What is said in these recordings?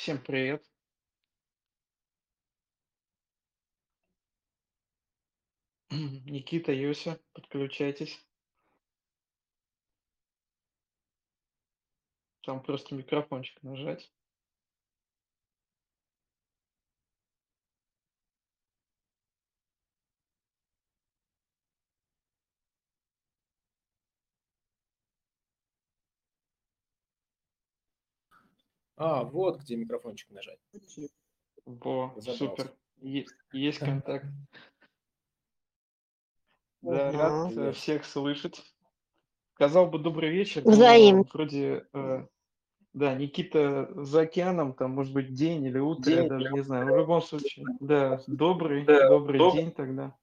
Всем привет. Никита, Юся, подключайтесь. Там просто микрофончик нажать. А, вот где микрофончик нажать. Во, супер. Е- есть контакт. Да, рад э, всех слышать. Сказал бы добрый вечер, но Взаимно. вроде, э, да, Никита за океаном, там, может быть, день или утро, я даже не знаю. Но в любом случае, да, добрый, Да, добрый доб- день тогда.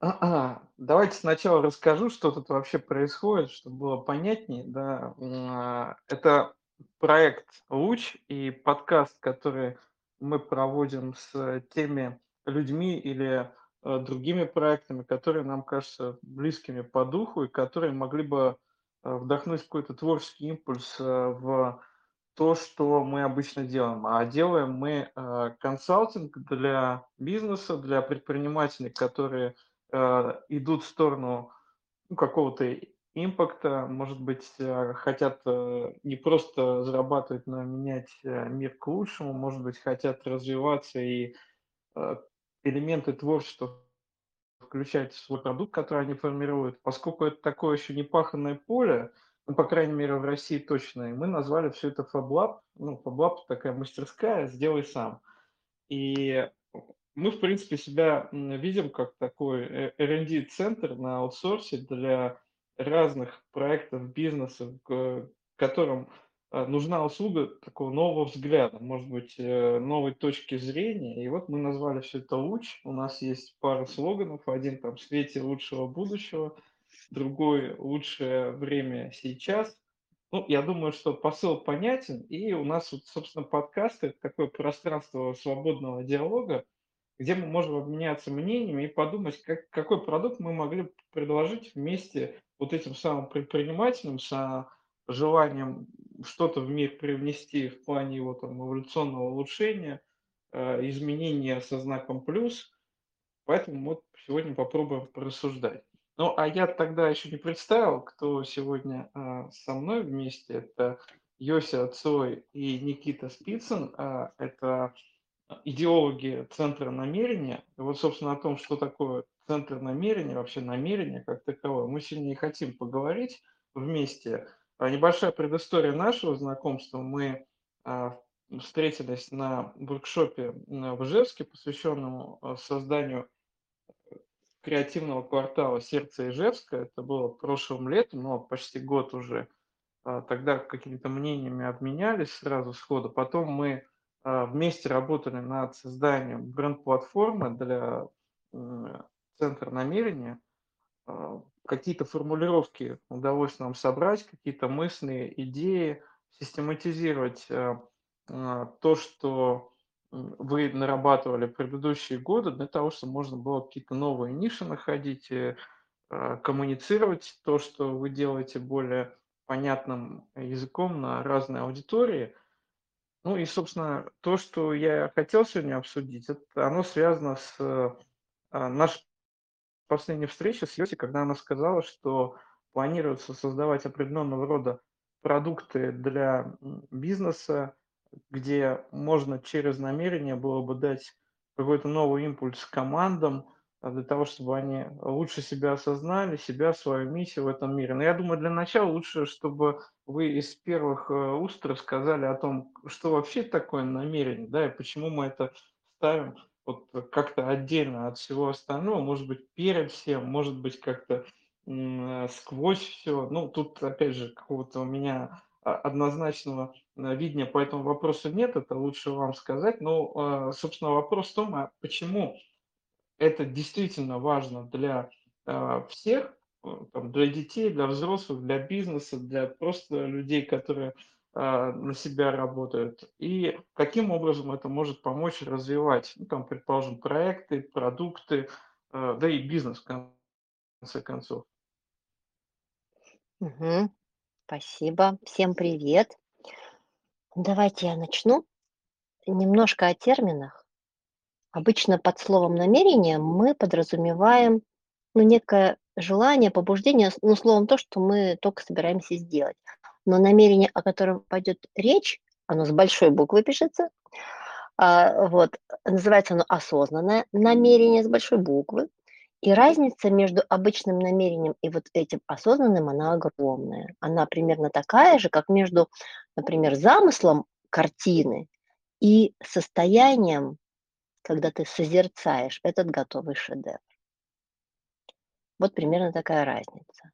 А, давайте сначала расскажу, что тут вообще происходит, чтобы было понятнее. Да. А, Это проект «Луч» и подкаст, который мы проводим с теми людьми или э, другими проектами, которые нам кажутся близкими по духу и которые могли бы э, вдохнуть какой-то творческий импульс э, в то, что мы обычно делаем. А делаем мы консалтинг для бизнеса, для предпринимателей, которые идут в сторону ну, какого-то импакта, может быть, э, хотят э, не просто зарабатывать, но менять э, мир к лучшему, может быть, хотят развиваться и э, элементы творчества включать в свой продукт, который они формируют. Поскольку это такое еще не паханное поле, ну, по крайней мере, в России точно, и мы назвали все это FabLab. Ну, FabLab такая мастерская «сделай сам». И мы, в принципе, себя видим как такой э, R&D-центр на аутсорсе для разных проектов бизнеса, к- которым э, нужна услуга такого нового взгляда, может быть, э, новой точки зрения. И вот мы назвали все это «Луч». У нас есть пара слоганов. Один там «В свете лучшего будущего», другой «Лучшее время сейчас». Ну, я думаю, что посыл понятен, и у нас, вот, собственно, подкаст– это такое пространство свободного диалога, где мы можем обменяться мнениями и подумать, как, какой продукт мы могли предложить вместе вот этим самым предпринимателям с а, желанием что-то в мир привнести в плане его там эволюционного улучшения, э, изменения со знаком плюс. Поэтому вот сегодня попробуем порассуждать. Ну, а я тогда еще не представил, кто сегодня а, со мной вместе. Это Йося Цой и Никита Спицын. А, это идеологи центра намерения. И вот, собственно, о том, что такое центр намерения, вообще намерение как таковое, мы сегодня и хотим поговорить вместе. А, Небольшая предыстория нашего знакомства. Мы а, встретились на воркшопе в Ижевске, посвященному а, созданию креативного квартала «Сердце Ижевска». Это было прошлым летом, но почти год уже. Тогда какими-то мнениями обменялись сразу сходу. Потом мы вместе работали над созданием бренд-платформы для центра намерения. А, Какие-то формулировки удалось нам собрать, какие-то мысли, идеи, систематизировать а, а, то, что вы нарабатывали предыдущие годы, для того, чтобы можно было какие-то новые ниши находить, а, коммуницировать то, что вы делаете более понятным языком на разные аудитории. Ну и, собственно, то, что я хотел сегодня обсудить, это оно связано с а, нашей последней встрече с Йоси, когда она сказала, что планируется создавать определенного рода продукты для бизнеса, где можно через намерение было бы дать какой-то новый импульс командам для того, чтобы они лучше себя осознали, себя, свою миссию в этом мире. Но я думаю, для начала лучше, чтобы вы из первых э, уст рассказали о том, что вообще такое намерение, да, и почему мы это ставим вот как-то отдельно от всего остального, может быть, перед всем, может быть, как-то сквозь все. Ну, тут, опять же, какого-то у меня а, однозначного э, видения по этому вопросу нет, это лучше вам сказать. Но, э, собственно, вопрос в том, а почему это действительно важно для а, всех, э, для детей, для взрослых, для бизнеса, для просто людей, которые а, на себя работают. И каким образом это может помочь развивать, ну, там, предположим, проекты, продукты, э, да и бизнес в конце концов. Мгм. Спасибо. Всем привет. Давайте я начну. Немножко о терминах. Обычно под словом намерение мы подразумеваем ну, некое желание, побуждение, ну, словом, то, что мы только собираемся сделать. Но намерение, о котором пойдет речь, оно с большой буквы пишется, а, вот, называется оно осознанное намерение с большой буквы. И разница между обычным намерением и вот этим осознанным, она огромная. Она примерно такая же, как между, например, замыслом картины и состоянием, когда ты созерцаешь этот готовый шедевр. Вот примерно такая разница.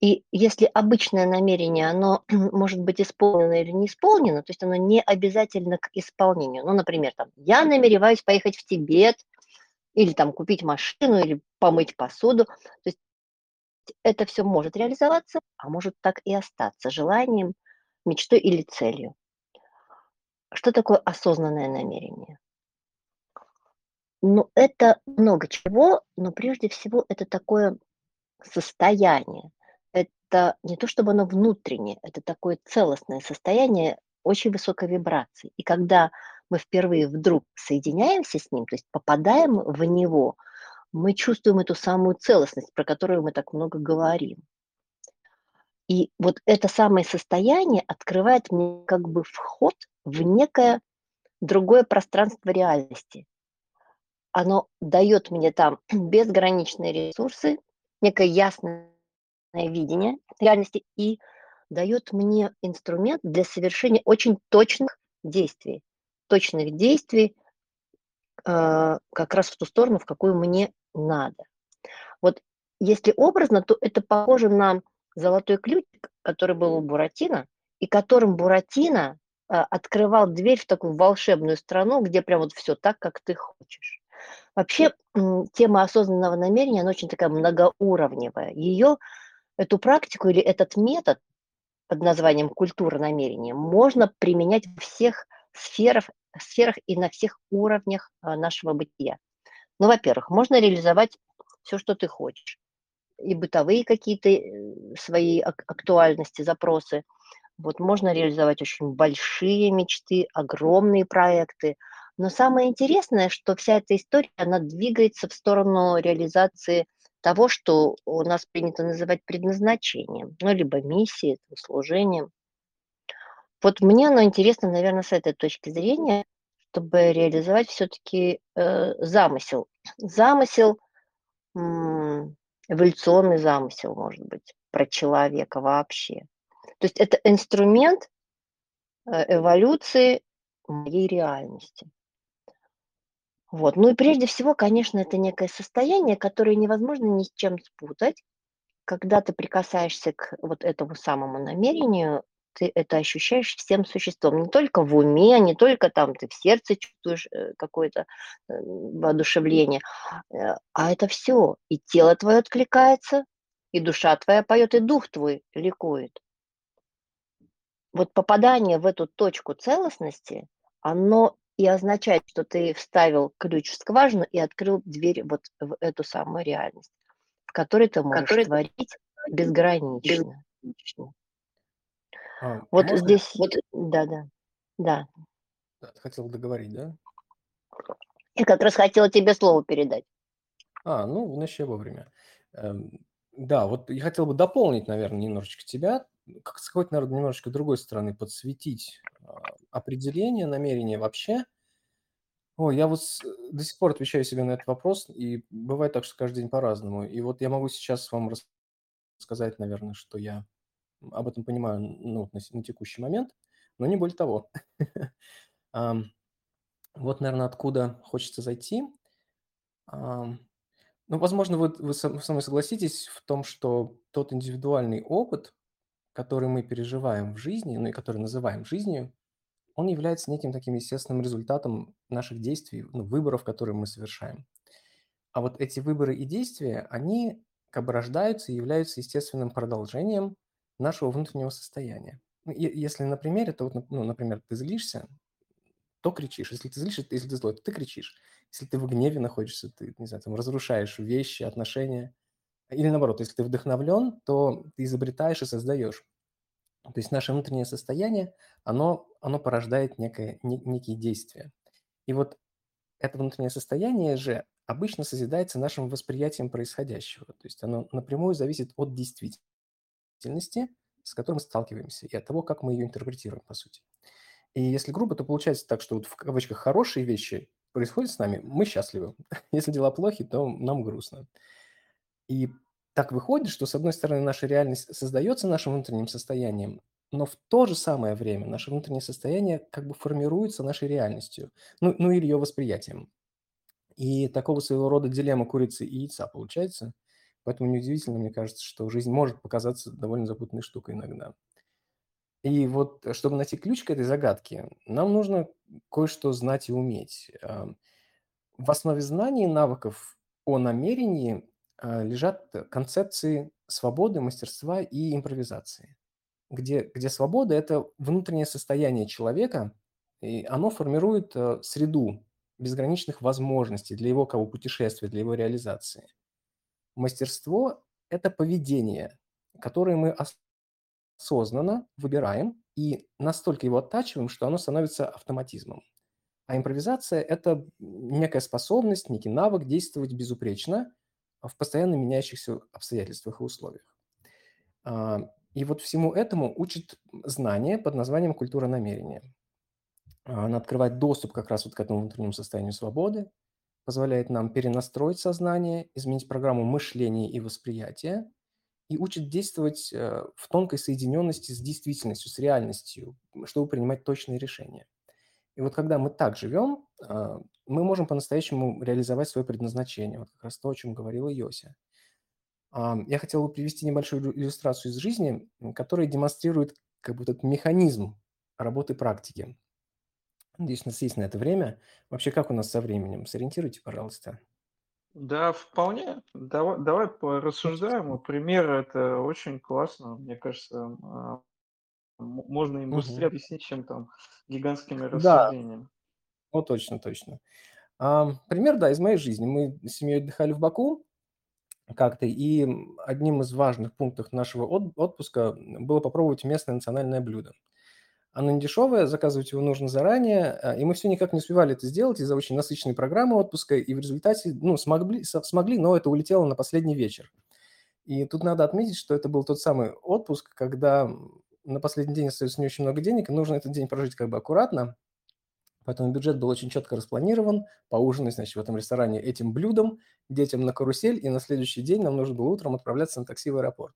И если обычное намерение, оно может быть исполнено или не исполнено, то есть оно не обязательно к исполнению. Ну, например, там, я намереваюсь поехать в Тибет, или там купить машину, или помыть посуду. То есть это все может реализоваться, а может так и остаться желанием, мечтой или целью. Что такое осознанное намерение? Ну, это много чего, но прежде всего это такое состояние. Это не то, чтобы оно внутреннее, это такое целостное состояние очень высокой вибрации. И когда мы впервые вдруг соединяемся с ним, то есть попадаем в него, мы чувствуем эту самую целостность, про которую мы так много говорим. И вот это самое состояние открывает мне как бы вход в некое другое пространство реальности. Оно дает мне там безграничные ресурсы, некое ясное видение реальности и дает мне инструмент для совершения очень точных действий точных действий э, как раз в ту сторону, в какую мне надо. Вот если образно, то это похоже на золотой ключик, который был у Буратино, и которым Буратино э, открывал дверь в такую волшебную страну, где прям вот все так, как ты хочешь. Вообще тема осознанного намерения, она очень такая многоуровневая. Ее, эту практику или этот метод под названием культура намерения можно применять в всех сферах, сферах и на всех уровнях а, нашего бытия. Ну, во-первых, можно реализовать все, что ты хочешь. И бытовые какие-то э, свои актуальности, запросы. Вот можно реализовать очень большие мечты, огромные проекты. Но самое интересное, что вся эта история, она двигается в сторону реализации того, что у нас принято называть предназначением, ну, либо миссией, служением. Вот мне оно интересно, наверное, с этой точки зрения, чтобы реализовать все-таки э, замысел. Замысел, эволюционный замысел, может быть, про человека вообще. То есть это инструмент э, эволюции моей реальности. Вот. Ну и прежде всего, конечно, это некое состояние, которое невозможно ни с чем спутать. Когда ты прикасаешься к вот этому самому намерению, ты это ощущаешь всем существом, не только в уме, не только там ты в сердце чувствуешь э, какое-то э, воодушевление, э, а это все. И тело твое откликается, и душа твоя поет, и дух твой ликует. Вот попадание в эту точку целостности, оно и означает, что ты вставил ключ в скважину и открыл дверь вот в эту самую реальность, в которой ты можешь Который... творить безгранично. А, Вот можно здесь, вот, да-да, да. Да, ты хотел договорить, да? Я как раз хотела тебе слово передать. А, ну, значит, я вовремя. Эм, да, вот я хотел бы дополнить, наверное, немножечко тебя, как с какой-то, наверное, немножечко другой стороны подсветить а, определение намерения вообще. Ой, я вот до сих пор отвечаю себе на этот вопрос, и бывает так, что каждый день по-разному. И вот я могу сейчас вам рассказать, наверное, что я об этом понимаю ну, на, на текущий момент, но не более того. Вот, наверное, откуда хочется зайти. Ну, возможно, вы, вы со мной согласитесь в том, что тот индивидуальный опыт, который мы переживаем в жизни, ну и который называем жизнью, он является неким таким естественным результатом наших действий, ну, выборов, которые мы совершаем. А вот эти выборы и действия, они как бы рождаются и являются естественным продолжением нашего внутреннего состояния. Ну, если на примере, то, вот, ну, например, ты злишься, то кричишь. Если ты злишься, если ты злой, то ты кричишь. Если ты в гневе находишься, ты, не знаю, там разрушаешь вещи, отношения, Или наоборот, если ты вдохновлен, то ты изобретаешь и создаешь. То есть наше внутреннее состояние, оно, оно порождает некое, не, некие действия. И вот это внутреннее состояние же обычно созидается нашим восприятием происходящего. То есть оно напрямую зависит от действительности, с которой мы сталкиваемся, и от того, как мы ее интерпретируем, по сути. И если грубо, то получается так, что вот в кавычках хорошие вещи происходят с нами, мы счастливы. Если дела плохи, то нам грустно. И так выходит, что, с одной стороны, наша реальность создается нашим внутренним состоянием, но в то же самое время наше внутреннее состояние как бы формируется нашей реальностью, ну, ну или ее восприятием. И такого своего рода дилемма курицы и яйца получается. Поэтому неудивительно, мне кажется, что жизнь может показаться довольно запутанной штукой иногда. И вот, э, чтобы найти ключ к этой загадке, нам нужно кое-что знать и уметь. В основе знаний и навыков о намерении лежат концепции свободы, мастерства и импровизации, где, где свобода – это внутреннее состояние человека, и оно формирует э, среду безграничных возможностей для его кого путешествия, для его реализации. Мастерство – это поведение, которое мы осознанно выбираем и настолько его оттачиваем, что оно становится автоматизмом. А импровизация – это некая способность, некий навык действовать безупречно в постоянно меняющихся обстоятельствах и условиях. А, и вот всему этому учит знание под названием «культура намерения». Она открывает доступ как раз вот к этому внутреннему состоянию свободы, позволяет нам перенастроить сознание, изменить программу мышления и восприятия, и учит действовать э, в тонкой соединенности с действительностью, с реальностью, чтобы принимать точные решения. И вот когда мы так живем, а, мы можем по-настоящему реализовать свое предназначение. Вот как раз то, о чем говорила Йося. А, я хотел бы привести небольшую иллюстрацию из жизни, которая демонстрирует как бы этот механизм работы практики. Надеюсь, у нас есть на это время. Вообще, как у нас со временем? Сориентируйте, пожалуйста. Да, вполне. Давай, давай порассуждаем. Пример это очень классно. Мне кажется, а, можно им быстрее объяснить, чем там гигантскими Да, рассуждениями. ну точно, точно. А, пример, да, из моей жизни. Мы с семьей отдыхали в Баку как-то, и одним из важных пунктов нашего отпуска было попробовать местное национальное блюдо. Оно не дешевое, заказывать его нужно заранее, а, и мы все никак не успевали это сделать из-за очень насыщенной программы отпуска, и в результате, ну, смогли, смогли, но это улетело на последний вечер. И тут надо отметить, что это был тот самый отпуск, когда на последний день остается не очень много денег, и нужно этот день прожить как бы аккуратно. Поэтому бюджет был очень четко распланирован. Поужинать, значит, в этом ресторане этим блюдом, детям на карусель, и на следующий день нам нужно было утром отправляться на такси в аэропорт.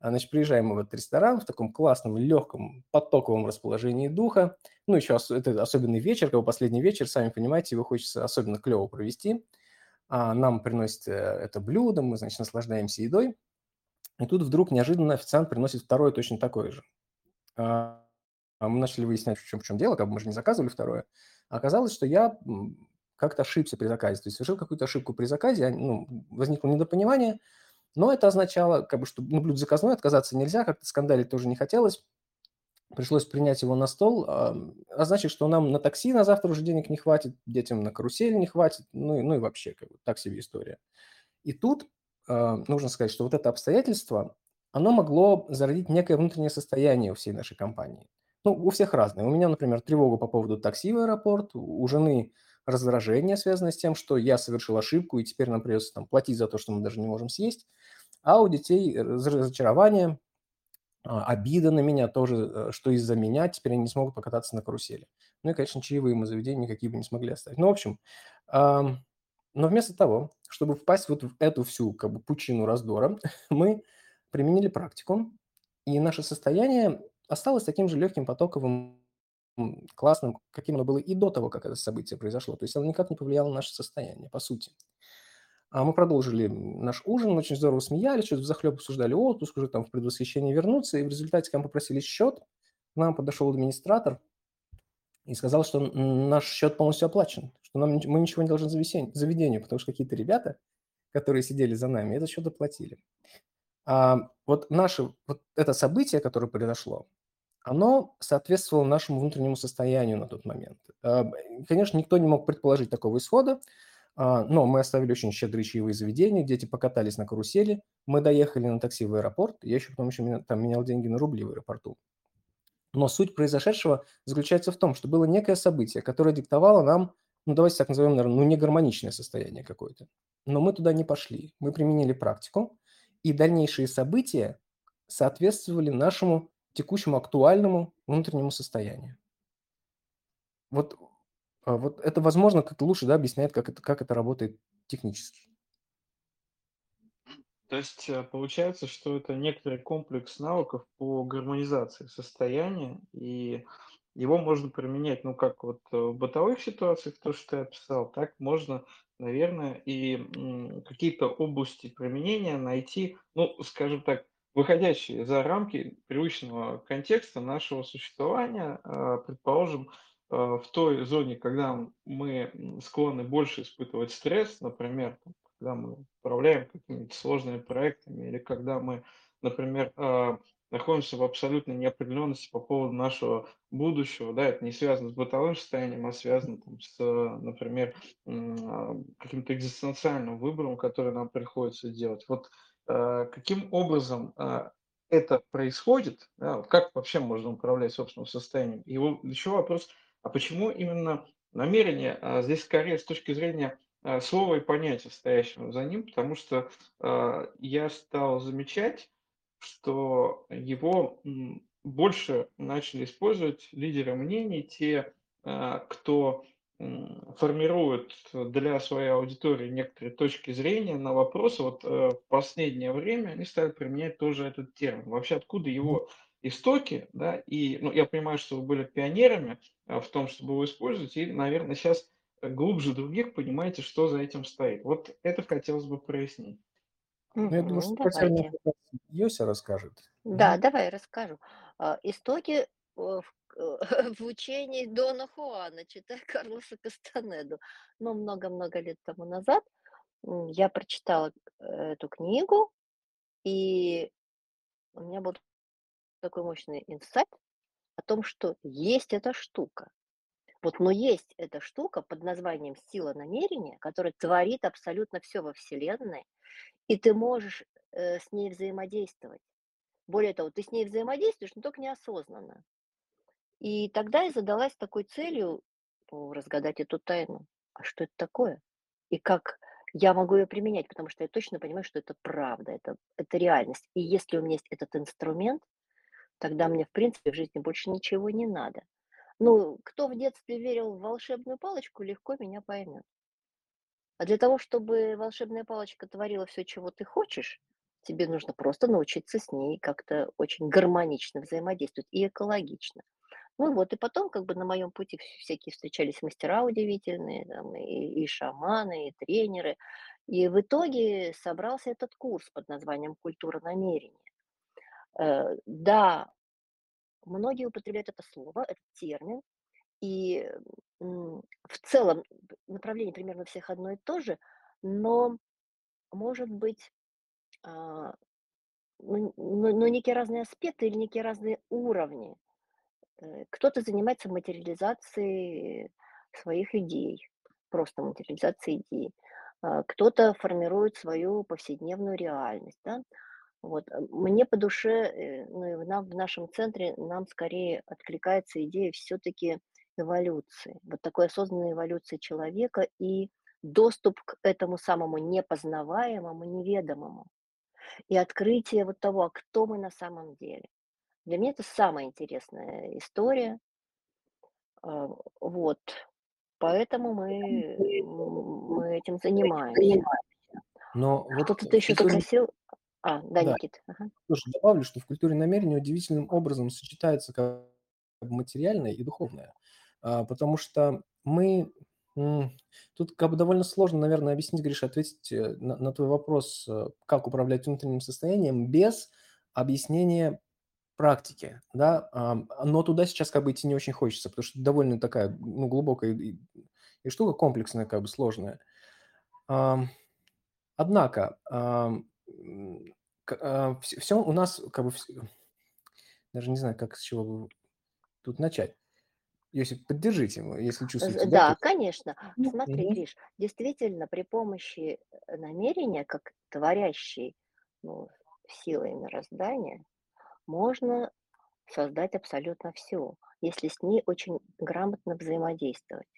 А, значит, приезжаем мы в этот ресторан в таком классном, легком, потоковом расположении духа. Ну, еще это особенный вечер, как бы последний вечер, сами понимаете, его хочется особенно клево провести. А нам приносят э, это блюдо, мы, значит, наслаждаемся едой. И тут вдруг неожиданно официант приносит второе точно такое же. А, а мы начали выяснять, в чем, в чем дело, как бы мы же не заказывали второе. Оказалось, что я как-то ошибся при заказе, то есть совершил какую-то ошибку при заказе, ну, возникло недопонимание, но это означало, как бы, что ну, блюдо заказное, отказаться нельзя, как-то скандалить тоже не хотелось. Пришлось принять его на стол, а, а значит, что нам на такси на завтра уже денег не хватит, детям на карусель не хватит, ну, ну и вообще, как бы, так себе история. И тут э, нужно сказать, что вот это обстоятельство, оно могло зародить некое внутреннее состояние у всей нашей компании. Ну, у всех разное. У меня, например, тревога по поводу такси в аэропорт, у жены раздражение, связанное с тем, что я совершил ошибку, и теперь нам придется там, платить за то, что мы даже не можем съесть. А у детей разочарование, а, обида на меня тоже, э, что из-за меня теперь они не смогут покататься на карусели. Ну и, конечно, чаевые мы заведения никакие бы не смогли оставить. Ну, в общем, но вместо того, чтобы впасть вот в эту всю как бы пучину раздора, мы применили практику, и наше состояние осталось таким же легким, потоковым, классным, каким оно было и до того, как это событие произошло. То есть оно никак не повлияло на наше состояние, по сути. А мы продолжили наш ужин, очень здорово смеялись, что-то захлеб обсуждали отпуск, уже там в предвосхищении вернуться, и в результате, когда мы попросили счет, к нам подошел администратор и сказал, что наш счет полностью оплачен, что нам, мы ничего не должны заведению, потому что какие-то ребята, которые сидели за нами, этот счет оплатили. А вот наше, вот это событие, которое произошло, оно соответствовало нашему внутреннему состоянию на тот момент. А, конечно, никто не мог предположить такого исхода, А, но мы оставили очень щедрые чаевые заведения, дети покатались на карусели, мы доехали на такси в аэропорт, я еще потом еще там менял деньги на рубли в аэропорту. Но суть произошедшего заключается в том, что было некое событие, которое диктовало нам, ну давайте так назовем, наверное, ну негармоничное состояние какое-то. Но мы туда не пошли. Мы применили практику, и дальнейшие события соответствовали нашему текущему актуальному внутреннему состоянию. Вот, а, вот это, возможно, как-то лучше да, объясняет, как это, как это работает технически. То есть э, получается, что это некоторый комплекс навыков по гармонизации состояния, и его можно применять, ну, как вот в бытовых ситуациях, то, что ты описал, так можно, наверное, и какие-то области применения найти, ну, скажем так, выходящие за рамки привычного контекста нашего существования, а, предположим, а, в той зоне, когда мы склонны больше испытывать стресс, например, когда мы управляем какими-то сложными проектами или когда мы, например, а, находимся в абсолютной неопределенности по поводу нашего будущего, да, это не связано с бытовым состоянием, а связано там, с, например, а, каким-то экзистенциальным выбором, который нам приходится делать. Вот а, каким образом это происходит, да, как вообще можно управлять собственным состоянием? И еще вопрос, а почему именно намерение, здесь скорее с точки зрения слово и понятие, стоящего за ним, потому что я стал замечать, что его больше начали использовать лидеры мнений, те, э, кто формирует для своей аудитории некоторые точки зрения на вопросы. Вот в последнее время они стали применять тоже этот термин. Вообще откуда его истоки, да, и ну, я понимаю, что вы были пионерами в том, чтобы его использовать, и, наверное, сейчас глубже других понимаете, что за этим стоит. Вот это хотелось бы прояснить. Ну, я думаю, что давайте. Йося расскажет. Да, угу. давай расскажу. А, истоки э, в, в учении Дона Хуана, читай Карлоса Кастанеду. Но много-много лет тому назад я прочитала э, эту книгу, и у меня был такой мощный инсайт о том, что есть эта штука. Вот, но есть эта штука под названием сила намерения, которая творит абсолютно все во Вселенной, и ты можешь э, с ней взаимодействовать. Более того, ты с ней взаимодействуешь, но только неосознанно. И тогда я задалась такой целью ну, разгадать эту тайну. А что это такое? И как я могу ее применять, потому что я точно понимаю, что это правда, это, это реальность. И если у меня есть этот инструмент, тогда мне, в принципе, в жизни больше ничего не надо. Ну, кто в детстве верил в волшебную палочку, легко меня поймет. А для того, чтобы волшебная палочка творила все, чего ты хочешь, тебе нужно просто научиться с ней как-то очень гармонично взаимодействовать и экологично. Ну вот, и потом как бы на моем пути всякие встречались мастера удивительные, там, и, и шаманы, и тренеры. И в итоге собрался этот курс под названием «Культура намерения». Э, да, Многие употребляют это слово, этот термин, и в целом направление примерно всех одно и то же, но может быть а, ну, ну, ну, некие разные аспекты или некие разные уровни. Э, кто-то занимается материализацией своих идей, просто материализацией идей. А, кто-то формирует свою повседневную реальность. Да? Вот. Э, мне по душе, э, ну и в, нам, в нашем центре нам скорее откликается идея все-таки эволюции, вот такой осознанной эволюции человека и доступ к этому самому непознаваемому, неведомому. И открытие вот того, а кто мы на самом деле. Для меня это самая интересная история. А, вот. Поэтому мы, мы этим занимаемся. Но вот Что-то ты еще спросил? А, да, Да. Никит. Ага. Тоже добавлю, что в культуре намерения удивительным образом сочетается как материальное и духовное. А, потому что мы... Тут как бы довольно сложно, наверное, объяснить, Гриша, ответить э, на, на твой вопрос, э, как управлять внутренним состоянием без объяснения практики, да, но туда сейчас как бы идти не очень хочется, потому что довольно такая, ну, глубокая и, и штука комплексная, как бы сложная. Однако, все а, у нас как бы даже не знаю, как с чего тут начать. Если поддержите, если чувствуете, да? Да, конечно. Смотри, угу. Гриш, действительно, при помощи э, намерения, как творящей ну, силой мироздания, можно создать абсолютно все, если с ней очень грамотно взаимодействовать,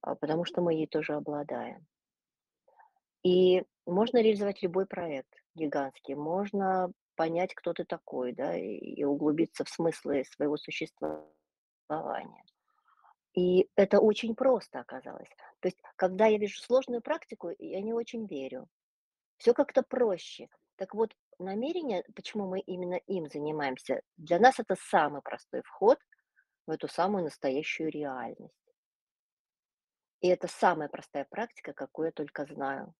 а, потому что мы ей тоже обладаем. И можно реализовать любой проект гигантский, можно понять, кто ты такой, да, и углубиться в смыслы своего существования. И это очень просто оказалось. То есть, когда я вижу сложную практику, я не очень верю. Все как-то проще. Так вот, намерение, почему мы именно им занимаемся, для нас это самый простой вход в эту самую настоящую реальность. И это самая простая практика, какую я только знаю.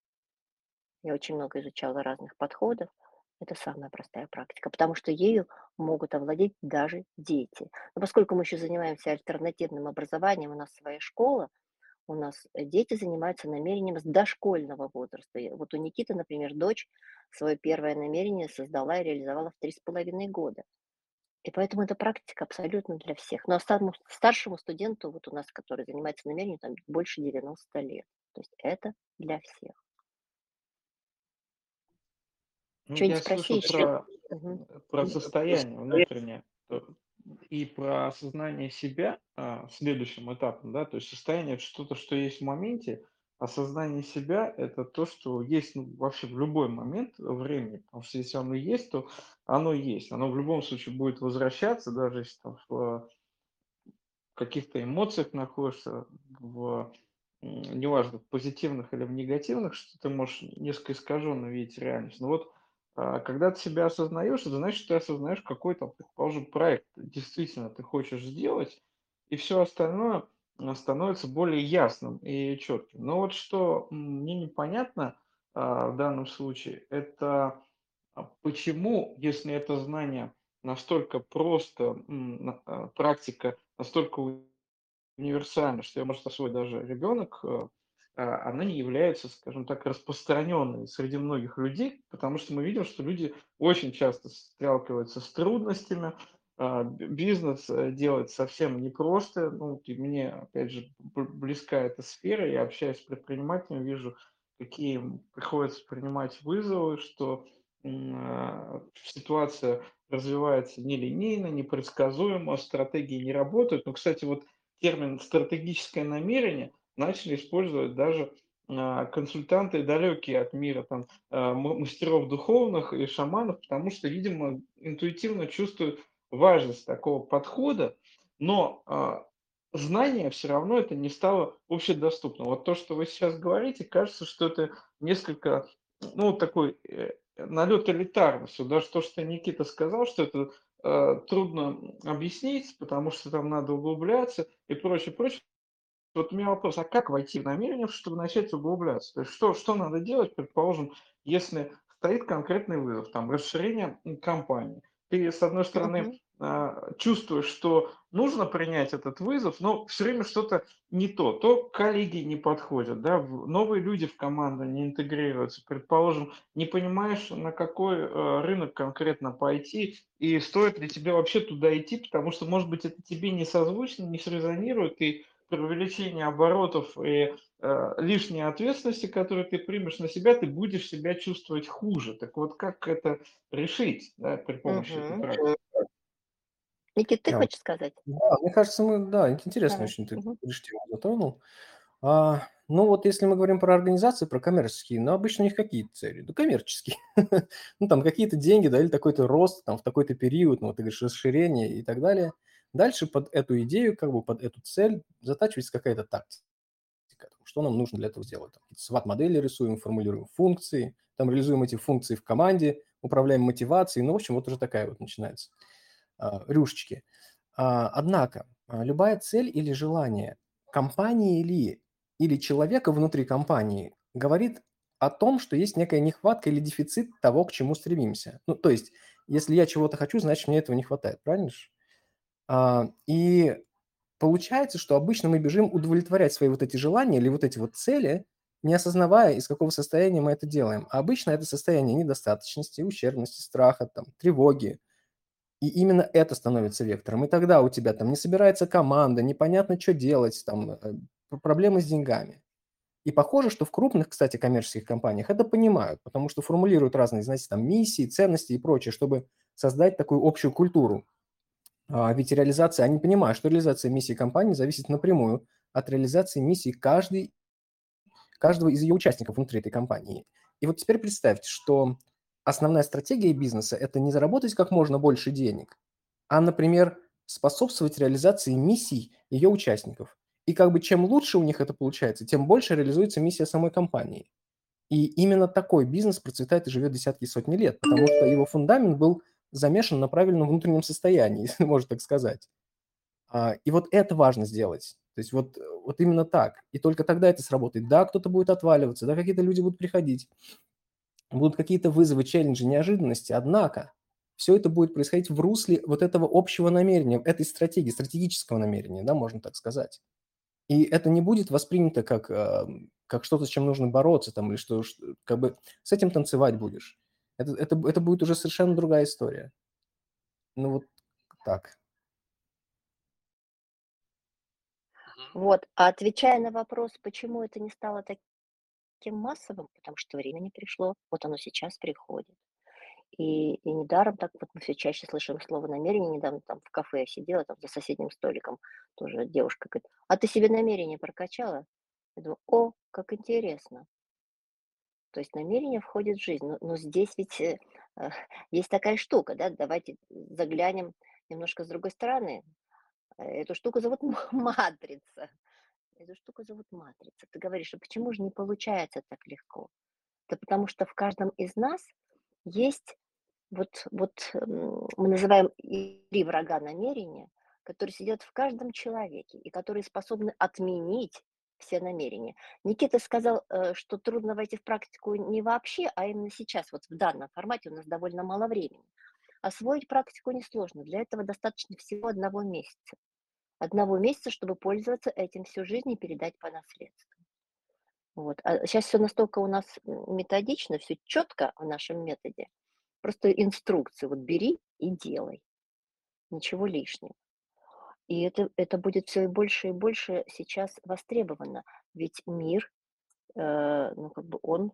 Я очень много изучала разных подходов. Это самая простая практика, потому что ею могут овладеть даже дети. Но поскольку мы еще занимаемся альтернативным образованием, у нас своя школа, у нас э, дети занимаются намерением с дошкольного возраста. Вот у Никиты, например, дочь свое первое намерение создала и реализовала в три с половиной года. И поэтому эта практика абсолютно для всех. Но старшему, старшему студенту, вот у нас, который занимается намерением, там больше 90 лет. То есть это для всех. Ну, я слышал про, угу. про состояние внутреннее и про осознание себя а, следующим этапом, да, то есть состояние это что-то, что есть в моменте, осознание себя – это то, что есть ну, вообще в любой момент времени, потому что если оно есть, то оно есть, оно в любом случае будет возвращаться, даже если там в каких-то эмоциях находишься, в неважно, в позитивных или в негативных, что ты можешь несколько искаженно видеть реальность. Но вот а, когда ты себя осознаешь, это значит, что ты осознаешь какой-то, предположим, проект действительно ты хочешь сделать, и все остальное а, становится более ясным и четким. Но вот что мне непонятно а, в данном случае, это почему, если это знание настолько просто, практика настолько универсальна, что ее может освоить даже ребенок, а, она не является, скажем так, распространенной среди многих людей, потому что мы видим, что люди очень часто сталкиваются с трудностями, а, бизнес э, делать совсем непросто. Ну, и мне, опять же, близка эта сфера, я общаюсь с предпринимателями, вижу, какие приходится принимать вызовы, что а, ситуация развивается нелинейно, непредсказуемо, стратегии не работают. Но, кстати, вот термин «стратегическое намерение» начали использовать даже а, консультанты далекие от мира там а, мастеров духовных и шаманов, потому что, видимо, интуитивно чувствуют важность такого подхода, но а, знание все равно это не стало общедоступным. Вот то, что вы сейчас говорите, кажется, что это несколько, ну, такой э, налет элитарности. Даже то, что Никита сказал, что это трудно объяснить, потому что там надо углубляться и прочее, прочее. Вот у меня вопрос, а как войти в намерение, чтобы начать углубляться? То есть что, что надо делать, предположим, если стоит конкретный вызов, там, расширение компании. Ты, с одной стороны, uh-huh. чувствуешь, что нужно принять этот вызов, но все время что-то не то. То коллеги не подходят, да, новые люди в команду не интегрируются. Предположим, не понимаешь, на какой э, рынок конкретно пойти, и стоит ли тебе вообще туда идти, потому что, может быть, это тебе не созвучно, не срезонирует, и при увеличении оборотов и э, лишней ответственности, которую ты примешь на себя, ты будешь себя чувствовать хуже. Так вот, как это решить да, при помощи угу. этой практики? Никит, ты да. хочешь сказать? Да, мне кажется, мы, да, интересно Давай. очень ты угу. тему затронул. А, ну вот если мы говорим про организации, про коммерческие, ну обычно у них какие цели? Да коммерческие. ну там какие-то деньги, да, или такой-то рост, там в такой-то период, ну вот ты говоришь, расширение и так далее – Дальше под эту идею, как бы под эту цель затачивается какая-то тактика. Что нам нужно для этого сделать? Сват-модели рисуем, формулируем функции, там реализуем эти функции в команде, управляем мотивацией. Ну, в общем, вот уже такая вот начинается а, рюшечки. А, однако, а, любая цель или желание компании или, или человека внутри компании говорит о том, что есть некая нехватка или дефицит того, к чему стремимся. Ну, то есть, если я чего-то хочу, значит, мне этого не хватает, правильно? А, и получается, что обычно мы бежим удовлетворять свои вот эти желания или вот эти вот цели, не осознавая, из какого состояния мы это делаем. А обычно это состояние недостаточности, ущербности, страха, там, тревоги, И именно это становится вектором. И тогда у тебя там не собирается команда, непонятно, что делать, там э, проблемы с деньгами. И похоже, что в крупных, кстати, коммерческих компаниях это понимают, потому что формулируют разные, знаете, там миссии, ценности и прочее, чтобы создать такую общую культуру. А ведь реализация, они понимают, что реализация миссии компании зависит напрямую от реализации миссии каждой, каждого из ее участников внутри этой компании. И вот теперь представьте, что основная стратегия бизнеса – это не заработать как можно больше денег, а, например, способствовать реализации миссий ее участников. И как бы чем лучше у них это получается, тем больше реализуется миссия самой компании. И именно такой бизнес процветает и живет десятки сотни лет, потому что его фундамент был замешан на правильном внутреннем состоянии, если можно так сказать. А, и вот это важно сделать. То есть вот, вот именно так. И только тогда это сработает. Да, кто-то будет отваливаться, да, какие-то люди будут приходить, будут какие-то вызовы, челленджи, неожиданности. Однако все это будет происходить в русле вот этого общего намерения, этой стратегии, стратегического намерения, да, можно так сказать. И это не будет воспринято как, как что-то, с чем нужно бороться, там, или что, как бы с этим танцевать будешь. Это, это, это будет уже совершенно другая история. Ну вот так. Вот, а отвечая на вопрос, почему это не стало таким массовым, потому что время не пришло, вот оно сейчас приходит. И, и недаром так вот мы все чаще слышим слово намерение. Недавно там в кафе я сидела, там за соседним столиком тоже девушка говорит, а ты себе намерение прокачала? Я думаю, о, как интересно. То есть намерение входит в жизнь. Но, но здесь ведь э, э, есть такая штука, да, давайте заглянем немножко с другой стороны. Эту штуку зовут матрица. Эту штуку зовут матрица. Ты говоришь, а почему же не получается так легко? Да потому что в каждом из нас есть вот, вот мы называем три врага намерения, которые сидят в каждом человеке и которые способны отменить все намерения. Никита сказал, э, что трудно войти в практику не вообще, а именно сейчас, вот в данном формате у нас довольно мало времени. Освоить практику несложно, для этого достаточно всего одного месяца. Одного месяца, чтобы пользоваться этим всю жизнь и передать по наследству. Вот. А сейчас все настолько у нас методично, все четко в нашем методе. Просто инструкции. Вот бери и делай. Ничего лишнего. И это, это будет все и больше и больше сейчас востребовано. Ведь мир, э, ну, как бы он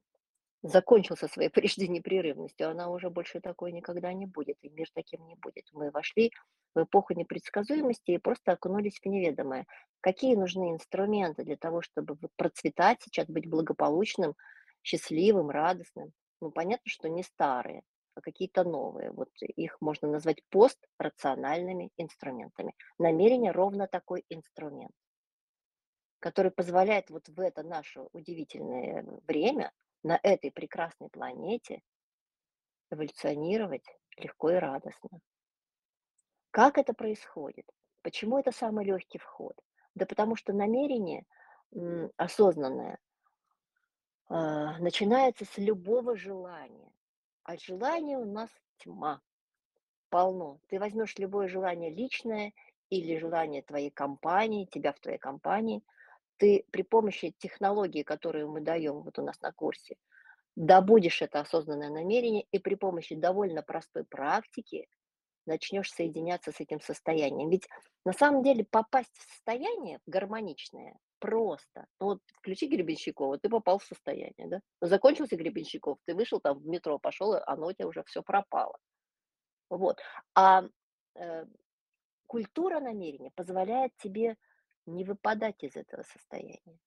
закончился своей прежде непрерывностью, она уже больше такой никогда не будет, и мир таким не будет. Мы вошли в эпоху непредсказуемости и просто окунулись в неведомое. Какие нужны инструменты для того, чтобы процветать сейчас, быть благополучным, счастливым, радостным? Ну, понятно, что не старые, какие-то новые. Вот их можно назвать пострациональными инструментами. Намерение ровно такой инструмент, который позволяет вот в это наше удивительное время на этой прекрасной планете эволюционировать легко и радостно. Как это происходит? Почему это самый легкий вход? Да потому что намерение осознанное а, начинается с любого желания. А желание у нас тьма, полно. Ты возьмешь любое желание личное или желание твоей компании, тебя в твоей компании, ты при помощи технологии, которую мы даем вот у нас на курсе, добудешь это осознанное намерение и при помощи довольно простой практики начнешь соединяться с этим состоянием. Ведь на самом деле попасть в состояние гармоничное просто. Ну, вот включи Гребенщикова, ты попал в состояние, да? Закончился Гребенщиков, ты вышел там в метро, пошел, оно у тебя уже все пропало. Вот. А э, культура намерения позволяет тебе не выпадать из этого состояния.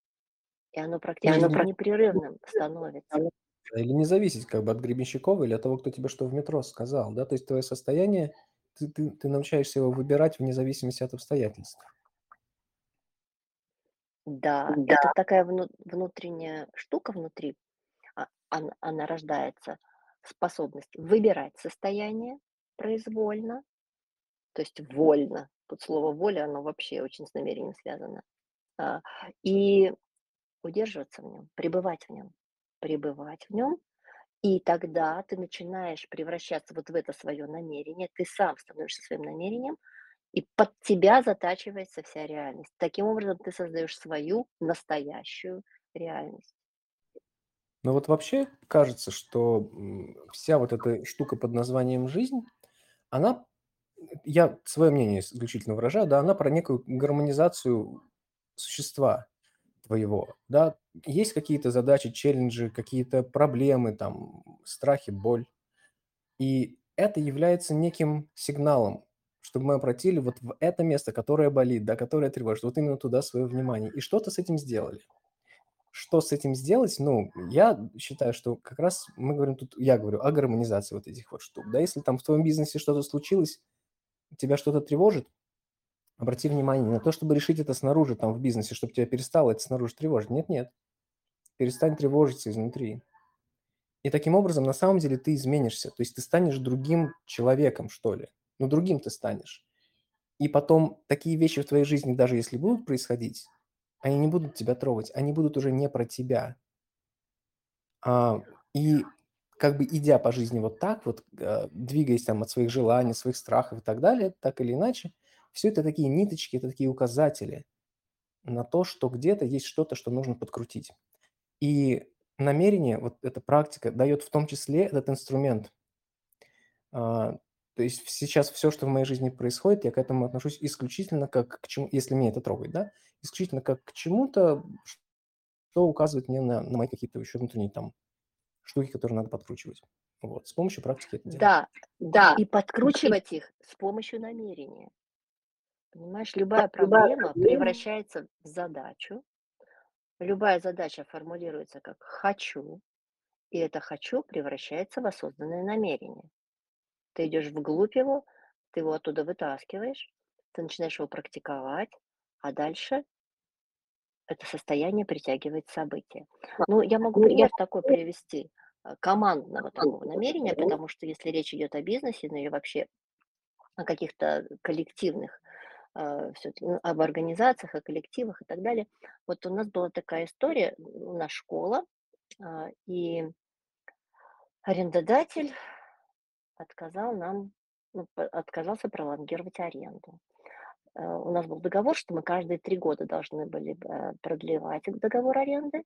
И оно практически оно непрерывным становится. Или не зависеть как бы от Гребенщикова или от того, кто тебе что в метро сказал, да? То есть твое состояние ты, ты, ты научаешься его выбирать вне зависимости от обстоятельств. Да, да. это такая вну, внутренняя штука внутри, а, она, она рождается, способность выбирать состояние произвольно, то есть вольно. Тут слово воля, оно вообще очень с намерением связано. А, и удерживаться в нем, пребывать в нем, пребывать в нем и тогда ты начинаешь превращаться вот в это свое намерение, ты сам становишься своим намерением, и под тебя затачивается вся реальность. Таким образом, ты создаешь свою настоящую реальность. Ну вот вообще кажется, что вся вот эта штука под названием жизнь, она я свое мнение исключительно выражаю, да, она про некую гармонизацию существа твоего, да. Есть какие-то задачи, челленджи, какие-то проблемы, там, страхи, боль. И это является неким сигналом, чтобы мы обратили вот в это место, которое болит, да, которое тревожит, вот именно туда свое внимание, и что-то с этим сделали. Что с этим сделать? Ну, я считаю, что как раз мы говорим тут, я говорю о гармонизации вот этих вот штук, да. Если там в твоем бизнесе что-то случилось, тебя что-то тревожит, обрати внимание на то, чтобы решить это снаружи, там, в бизнесе, чтобы тебя перестало это снаружи тревожить. Нет-нет. Перестань тревожиться изнутри. И таким образом, на самом деле, ты изменишься. То есть ты станешь другим человеком, что ли. Ну, другим ты станешь. И потом такие вещи в твоей жизни, даже если будут происходить, они не будут тебя трогать, они будут уже не про тебя. А, и как бы идя по жизни вот так, вот э, двигаясь там от своих желаний, своих страхов и так далее, так или иначе, все это такие ниточки, это такие указатели на то, что где-то есть что-то, что нужно подкрутить. И намерение, вот эта практика дает в том числе этот инструмент. То есть сейчас все, что в моей жизни происходит, я к этому отношусь исключительно как к чему, если меня это трогает, да, исключительно как к чему-то, что указывает мне на, на мои какие-то еще внутренние там штуки, которые надо подкручивать. Вот, с помощью практики это делать. Да, да. И подкручивать их с помощью намерения. Понимаешь, любая проблема превращается в задачу. Любая задача формулируется как «хочу», и это «хочу» превращается в осознанное намерение. Ты идешь вглубь его, ты его оттуда вытаскиваешь, ты начинаешь его практиковать, а дальше это состояние притягивает события. Ну, я могу пример такой привести э, командного такого намерения, потому что если речь идет о бизнесе, ну или вообще о каких-то коллективных, э, ну, об организациях, о коллективах и так далее. Вот у нас была такая история, у нас школа, а, и арендодатель отказал нам, ну, отказался пролонгировать аренду. Э, у нас был договор, что мы каждые три года должны были э, продлевать договор аренды,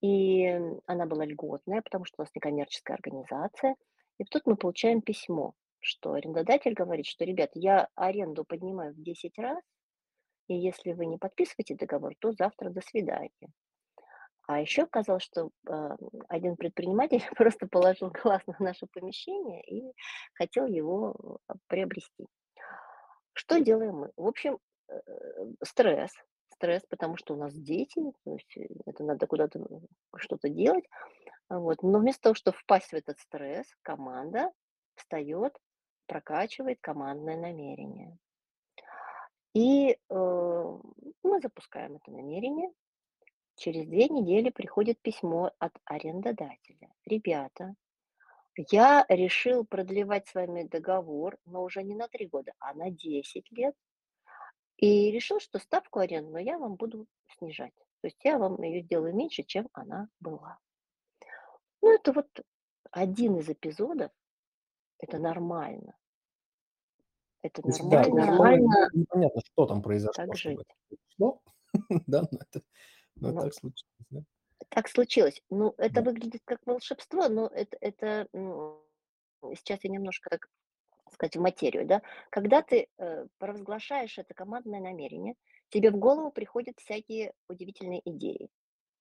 и она была льготная, потому что у нас некоммерческая организация. И тут мы получаем письмо, что арендодатель говорит, что, ребят, я аренду поднимаю в 10 раз, и если вы не подписываете договор, то завтра до свидания. А еще оказалось, что э, один предприниматель просто положил глаз на наше помещение и хотел его приобрести. Что делаем мы? В общем, э, стресс, стресс, потому что у нас дети, то есть э, это надо куда-то что-то делать. Вот. Но вместо того, чтобы впасть в этот стресс, команда встает, прокачивает командное намерение. И э, мы запускаем это намерение. Через две недели приходит письмо от арендодателя. Ребята, я решил продлевать с вами договор, но уже не на 3 года, а на 10 лет. И решил, что ставку арендную я вам буду снижать. То есть я вам ее сделаю меньше, чем она была. Ну, это вот один из эпизодов. Это нормально. Это То есть, да, нормально. нормально. Непонятно, что там произошло, Так жить. произошло. Да, но это, но Ну, так случилось, да. так случилось. Ну, это Да. выглядит как волшебство, но это, это м, сейчас я немножко, так сказать, в материю, да. Когда ты э, провозглашаешь это командное намерение, тебе в голову приходят всякие удивительные идеи.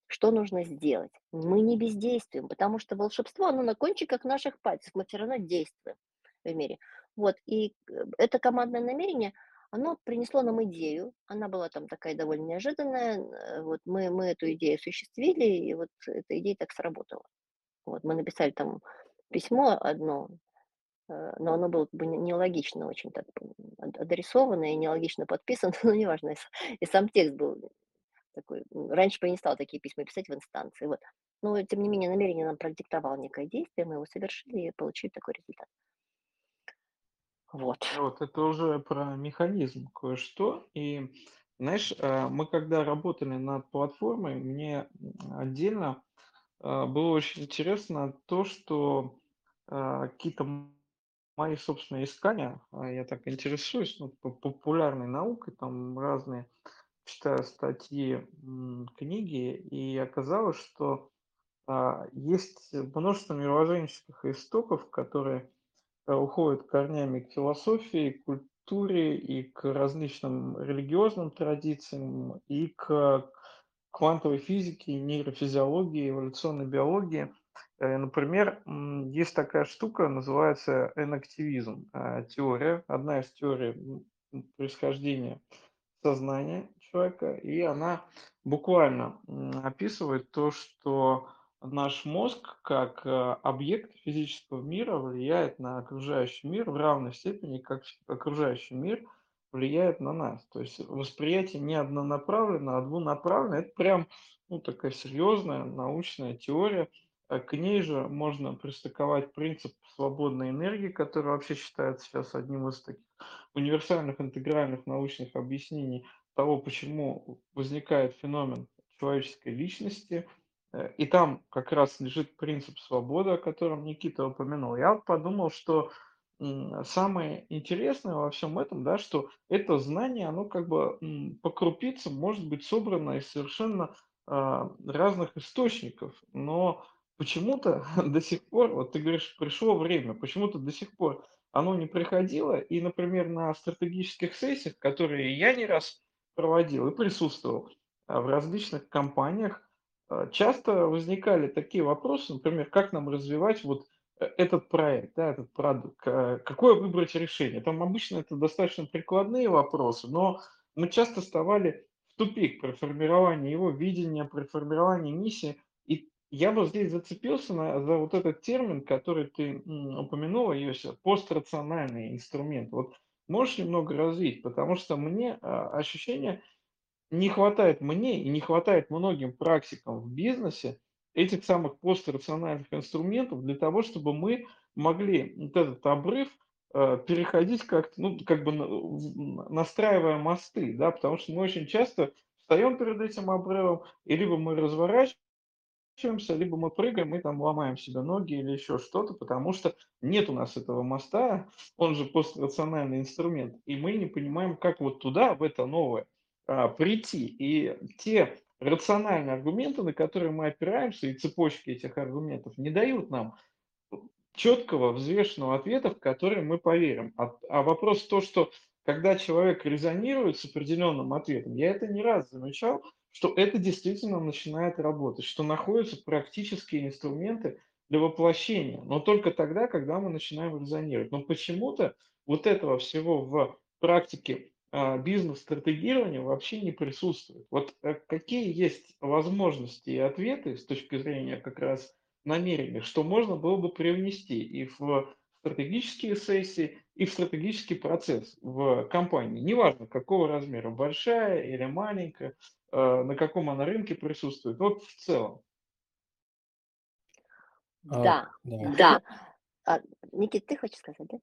Что нужно сделать? Мы не бездействуем, потому что волшебство, оно на кончиках наших пальцев, мы все равно действуем в мире. Вот, и э, это командное намерение, оно принесло нам идею, она была там такая довольно неожиданная, э, вот мы, мы эту идею осуществили, и вот эта идея так сработала. Вот, мы написали там письмо одно, э, но оно было как бы не- нелогично очень так адресовано и нелогично подписано, но неважно, и сам текст был такой. Раньше бы я не стала такие письма писать в инстанции, вот. Но, тем не менее, намерение нам продиктовало некое действие, мы его совершили и получили такой результат. Вот. Вот это уже про механизм кое-что. И знаешь, э, мы когда работали над платформой, мне отдельно э, было очень интересно то, что э, какие-то мои собственные искания, а я так интересуюсь, ну, по- популярной наукой, там разные, читаю статьи, книги, и оказалось, что а, есть множество мировоззренческих истоков, которые уходит корнями к философии, к культуре и к различным религиозным традициям, и к квантовой физике, нейрофизиологии, эволюционной биологии. Э, например, есть такая штука, называется энактивизм, э, теория, одна из теорий происхождения сознания человека, и она буквально описывает то, что наш мозг как э, объект физического мира влияет на окружающий мир в равной степени, как окружающий мир влияет на нас. То есть восприятие не однонаправленное, а двунаправленное. Это прям ну, такая серьезная научная теория. А к ней же можно пристыковать принцип свободной энергии, который вообще считается сейчас одним из таких универсальных интегральных научных объяснений того, почему возникает феномен человеческой личности. Э, и там как раз лежит принцип свободы, о котором Никита упомянул. Я подумал, что самое интересное во всем этом, да, что это знание, оно как бы по крупицам может быть собрано из совершенно а, разных источников, но почему-то до сих пор, вот ты говоришь, пришло время, почему-то до сих пор оно не приходило, и, например, на стратегических сессиях, которые я не раз проводил и присутствовал а, в различных компаниях, часто возникали такие вопросы, например, как нам развивать вот э, этот проект, да, этот продукт, какое выбрать решение. Там обычно это достаточно прикладные вопросы, но мы часто вставали в тупик при формировании его видения, при формировании миссии. И я бы здесь зацепился на, за вот этот термин, который ты упомянула, Йося, пострациональный инструмент. Вот можешь немного развить, потому что мне а, ощущение, не хватает мне и не хватает многим практикам в бизнесе этих самых пострациональных инструментов для того, чтобы мы могли вот этот обрыв э, переходить как ну, как бы настраивая мосты, да, потому что мы очень часто встаем перед этим обрывом, и либо мы разворачиваемся, либо мы прыгаем и там ломаем себе ноги или еще что-то, потому что нет у нас этого моста, он же пострациональный инструмент, и мы не понимаем, как вот туда, в это новое, а, прийти. И те рациональные аргументы, на которые мы опираемся, и цепочки этих аргументов не дают нам четкого, взвешенного ответа, в который мы поверим. А, а вопрос в том, что когда человек резонирует с определенным ответом, я это не раз замечал, что это действительно начинает работать, что находятся практические инструменты для воплощения, но только тогда, когда мы начинаем резонировать. Но почему-то вот этого всего в практике бизнес-стратегирования вообще не присутствует. Вот а, какие есть возможности и ответы с точки зрения как раз намерений, что можно было бы привнести и в стратегические сессии, и в стратегический процесс в компании. Неважно, какого размера, большая или маленькая, Э, на каком она рынке присутствует. Вот в целом. А, да, да. да. А, Никит, ты хочешь сказать, да?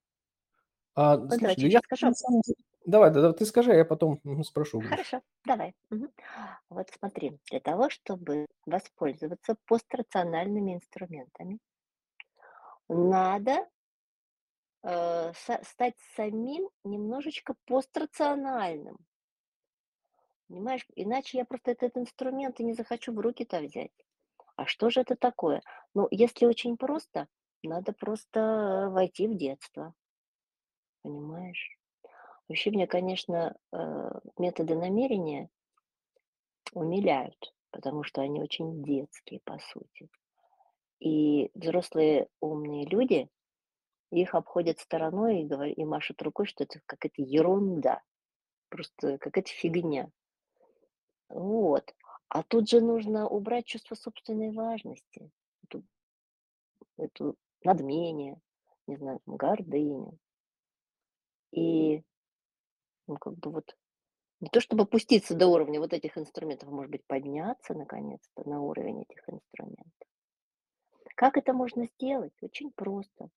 А, ну, слушай, давай, я скажу. Давай, да, ты скажи, а я потом спрошу. Хорошо, давай. Угу. Вот смотри, для того, чтобы воспользоваться пострациональными инструментами, надо э, стать самим немножечко пострациональным. Понимаешь, иначе я просто этот инструмент и не захочу в руки-то взять. А что же это такое? Ну, если очень просто, надо просто войти в детство. Понимаешь? Вообще мне, конечно, э, методы намерения умиляют, потому что они очень детские, по сути. И взрослые умные люди их обходят стороной и, говорят, и машут рукой, что это какая-то ерунда, просто какая-то фигня. Вот. А тут же нужно убрать чувство собственной важности, эту, эту надмение, не знаю, гордыню. И, ну, как бы вот, не то чтобы опуститься до уровня вот этих инструментов, а может быть, подняться наконец-то на уровень этих инструментов. Как это можно сделать? Очень просто.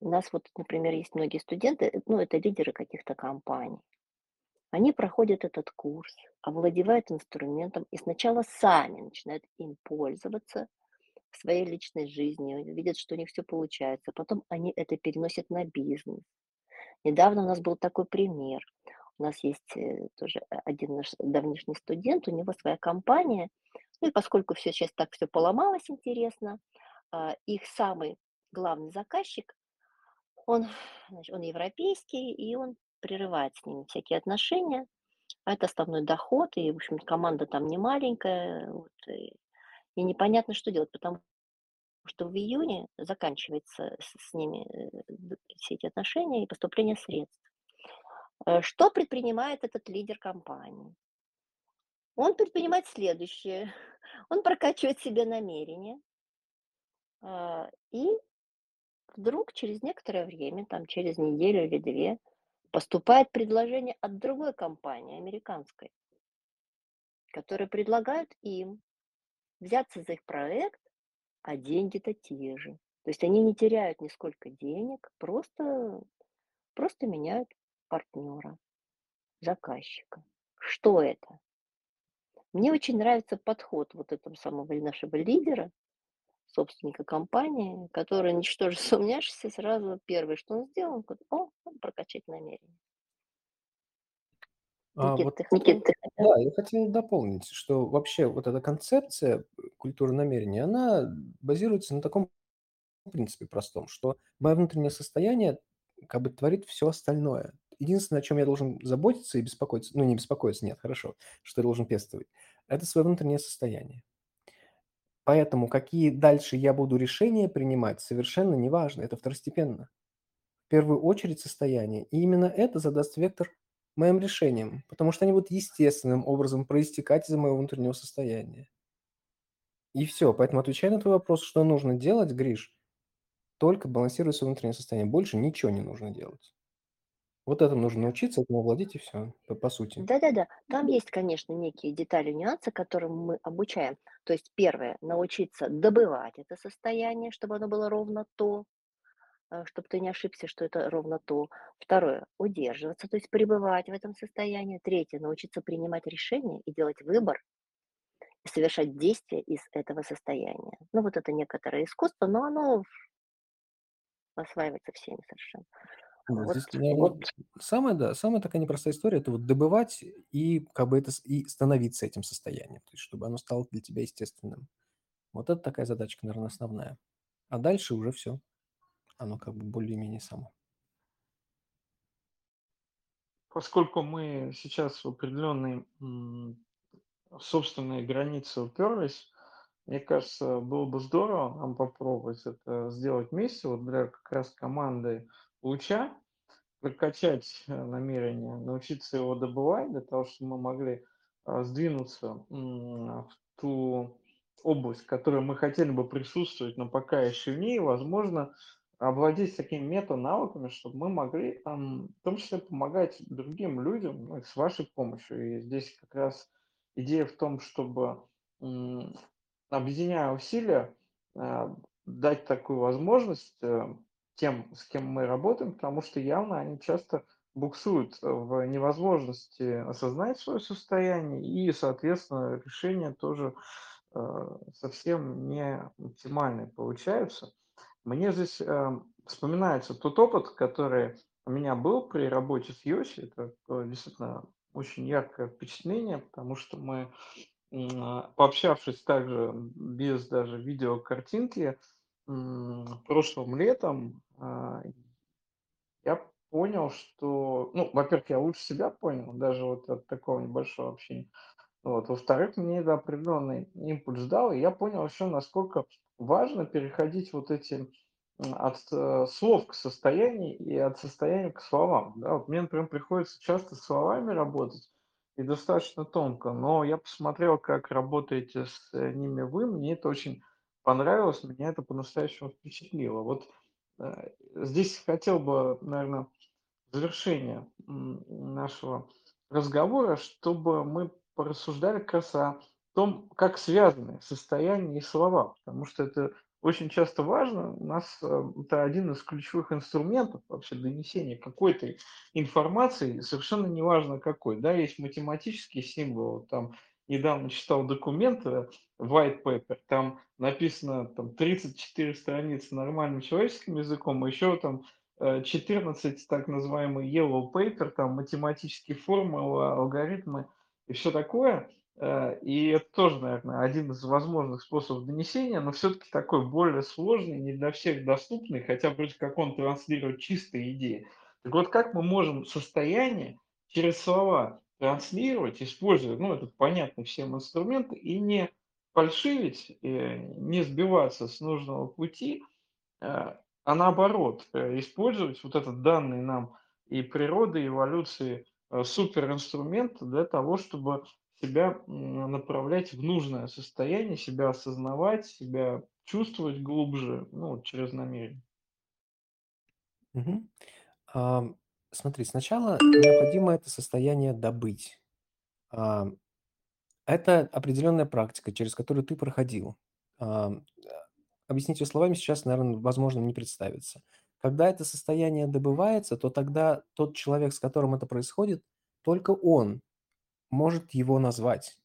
У нас вот, например, есть многие студенты, э, ну, это лидеры каких-то компаний. Они проходят этот курс, овладевают инструментом и сначала сами начинают им пользоваться в своей личной жизни, видят, что у них все получается. Потом они это переносят на бизнес. Недавно у нас был такой пример. У нас есть э, тоже один наш давнишний студент, у него своя компания. Ну и поскольку все сейчас так все поломалось интересно, а, их самый главный заказчик, он, значит, он европейский, и он прерывает с ними всякие отношения. А это основной доход, и, в общем, команда там не маленькая, вот, и, и непонятно, что делать, потому что в июне заканчивается с, ними э, все эти отношения и поступление средств. Э, что предпринимает этот лидер компании? Он предпринимает следующее. Он прокачивает себе намерение, а, и вдруг через некоторое время, там через неделю или две, поступает предложение от другой компании, американской, которая предлагает им взяться за их проект, а деньги-то те же. То есть они не теряют нисколько денег, просто, просто меняют партнера, заказчика. Что это? Мне очень нравится подход вот этого самого нашего лидера, собственника компании, который, ничтоже сумняшися, сразу первое, что он сделал, он говорит, о, прокачать намерение. А, Никит, вот, ты, Никит, ты да, я хотел дополнить, что вообще вот эта концепция культуры намерения, она базируется на таком принципе простом, что мое внутреннее состояние как бы творит все остальное. Единственное, о чем я должен заботиться и беспокоиться, ну не беспокоиться, нет, хорошо, что я должен пестовать, это свое внутреннее состояние. Поэтому какие дальше я буду решения принимать, совершенно неважно, это второстепенно. В первую очередь состояние. И именно это задаст вектор моим решениям, потому что они будут естественным образом проистекать из моего внутреннего состояния. И все. Поэтому отвечая на твой вопрос, что нужно делать, Гриш, только балансируй свое внутреннее состояние. Больше ничего не нужно делать. Вот этому нужно научиться, этому овладеть и все, по, по сути. Да-да-да, там есть, конечно, некие детали, нюансы, которым мы обучаем. То есть первое, научиться добывать это состояние, чтобы оно было ровно то, чтобы ты не ошибся, что это ровно то. Второе, удерживаться, то есть пребывать в этом состоянии. Третье, научиться принимать решения и делать выбор, и совершать действия из этого состояния. Ну вот это некоторое искусство, но оно осваивается всеми совершенно. Да, Вот, здесь, наверное, вот, самая, да, самая такая непростая история– это вот добывать и как бы это и становиться этим состоянием, то есть чтобы оно стало для тебя естественным. Вот это такая задачка, наверное, основная. А дальше уже все, оно как бы более-менее само. Поскольку мы сейчас в определенные собственные границы уперлись, мне кажется, было бы здорово нам попробовать это сделать вместе, вот для как раз команды луча, прокачать э, намерение, научиться его добывать, для того, чтобы мы могли а, сдвинуться в ту область, в которой мы хотели бы присутствовать, но пока еще в ней, возможно, овладеть такими мета-навыками, чтобы мы могли там, в том числе помогать другим людям ну, с вашей помощью. И здесь как раз идея в том, чтобы объединяя усилия, а, дать такую возможность э, тем, с кем мы работаем, потому что явно они часто буксуют в невозможности осознать свое состояние, и, соответственно, решения тоже э, совсем не оптимальные получаются. Мне здесь э, вспоминается тот опыт, который у меня был при работе с Йоси. Это действительно очень яркое впечатление, потому что мы пообщавшись также без даже видеокартинки, прошлым летом, а, я понял, что, ну, во-первых, я лучше себя понял, даже вот от такого небольшого общения. Вот. Во-вторых, мне это определенный импульс дал, и я понял еще, насколько важно переходить вот эти от э, слов к состоянию и от состояния к словам. Да? Вот мне, например, приходится часто словами работать и достаточно тонко, но я посмотрел, как работаете с э, ними вы, мне это очень понравилось, меня это по-настоящему впечатлило. Вот э, здесь хотел бы, наверное, в завершение нашего разговора, чтобы мы порассуждали как раз о том, как связаны состояние и слова, потому что это очень часто важно. У нас э, это один из ключевых инструментов вообще донесения какой-то информации, совершенно неважно какой. Да, есть математические символы, там недавно читал документы, white paper, там написано там, 34 страницы нормальным человеческим языком, а еще там 14 так называемый yellow paper, там математические формулы, алгоритмы и все такое. Э, и это тоже, наверное, один из возможных способов донесения, но все-таки такой более сложный, не для всех доступный, хотя вроде как он транслирует чистые идеи. Так вот, как мы можем состояние через слова транслировать, используя, ну, этот понятный всем инструмент, и не фальшивить, э, не сбиваться с нужного пути, э, а наоборот, использовать вот этот данный нам и природы, и эволюции суперинструмент для того, чтобы себя направлять в нужное состояние, себя осознавать, себя чувствовать глубже, ну, через намерение. Мгм. Ам, смотри, сначала необходимо это состояние добыть. Ам, это определенная практика, через которую ты проходил. А, объяснить её словами сейчас, наверно, возможно, не представится. Когда это состояние добывается, то тогда тот человек, с которым это происходит, только он может его назвать.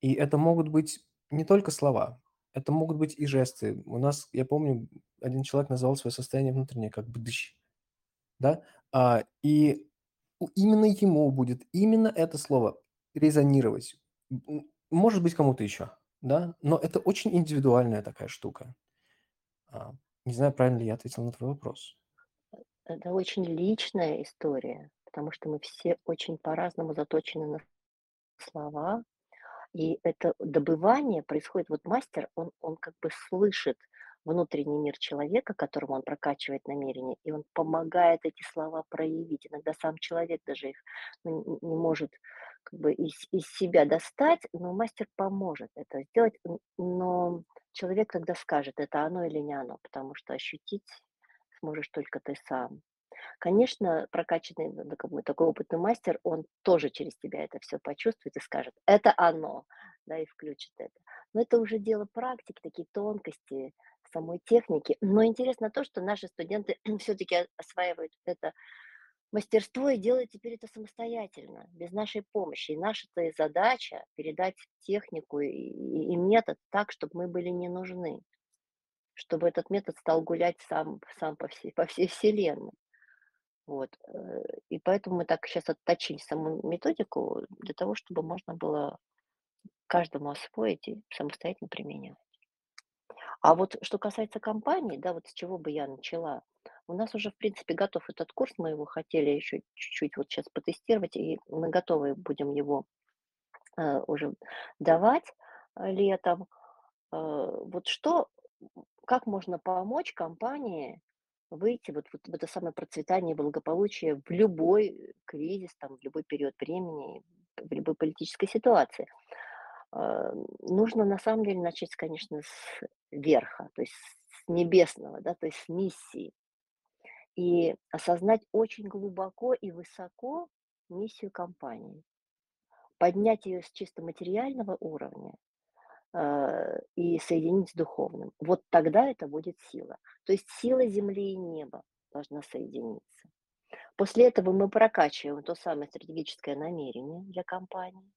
И это могут быть не только слова, это могут быть и жесты. У нас, я помню, один человек назвал свое состояние внутреннее как бдыщ, да, а, и именно ему будет именно это слово резонировать. Может быть, кому-то еще, да, но это очень индивидуальная такая штука. Не знаю, правильно ли я ответил на твой вопрос. Это очень личная история, потому что мы все очень по-разному заточены на слова. И это добывание происходит вот мастер, он он как бы слышит внутренний мир человека, которому он прокачивает намерение, и он помогает эти слова проявить. Иногда сам человек даже их, ну, не может как бы из из себя достать, но мастер поможет это сделать. Но человек тогда скажет, это оно или не оно, потому что ощутить сможешь только ты сам. Конечно, прокачанный, ну, как бы такой опытный мастер, он тоже через тебя это всё почувствует и скажет: "Это оно", да, и включит это. Но это уже дело практики, такие тонкости самой техники. Но интересно то, что наши студенты всё-таки о осваивают это мастерство и делают теперь это самостоятельно, без нашей помощи. И наша-то и задача- передать технику и и метод так, чтобы мы были не нужны, чтобы этот метод стал гулять сам сам по всей по всей вселенной. Вот, э, и поэтому мы так щас отточили саму методику для того, чтобы можно было каждому освоить и самостоятельно применять. А вот что касается компании, да, вот с чего бы я начала. У нас уже, в принципе, готов этот курс, мы его хотели еще чуть-чуть вот щас потестировать, и мы готовы будем его, э, уже давать, э, летом. Э, вот что, как можно помочь компании выйти вот вот в это самое процветание, благополучие в любой кризис, там, в любой период времени, в любой политической ситуации? Э, нужно на самом деле начать, конечно, с верха, то есть с небесного, да, то есть с миссии. И осознать очень глубоко и высоко миссию компании. Поднять её с чисто материального уровня, э, и соединить с духовным. Вот тогда это будет сила. То есть сила земли и неба должна соединиться. После этого мы прокачиваем то самое стратегическое намерение для компании.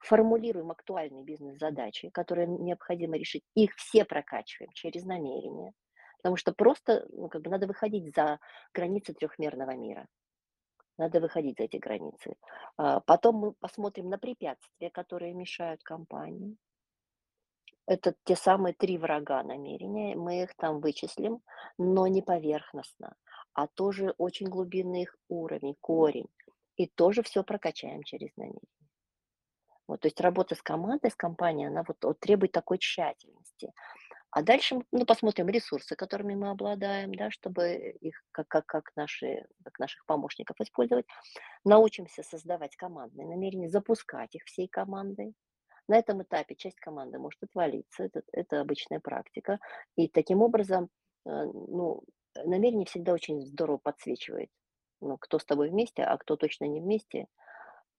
Формулируем актуальные бизнес-задачи, которые необходимо решить. Их все прокачиваем через намерение, потому что просто, ну, как бы надо выходить за границы трехмерного мира. Надо выходить за эти границы. А, потом мы посмотрим на препятствия, которые мешают компании. Это те самые 3 врага намерения. Мы их там вычислим, но не поверхностно, а тоже очень глубинный их уровень, корень. И тоже всё прокачаем через намерение. Вот, то есть работа с командой, с компанией, она вот вот требует такой тщательности. А дальше ну, посмотрим ресурсы, которыми мы обладаем, да, чтобы их как как как наши как наших помощников использовать. Научимся создавать командные намерения, запускать их всей командой. На этом этапе часть команды может отвалиться, это это обычная практика. И таким образом, э, ну, намерение всегда очень здорово подсвечивает, ну, кто с тобой вместе, а кто точно не вместе.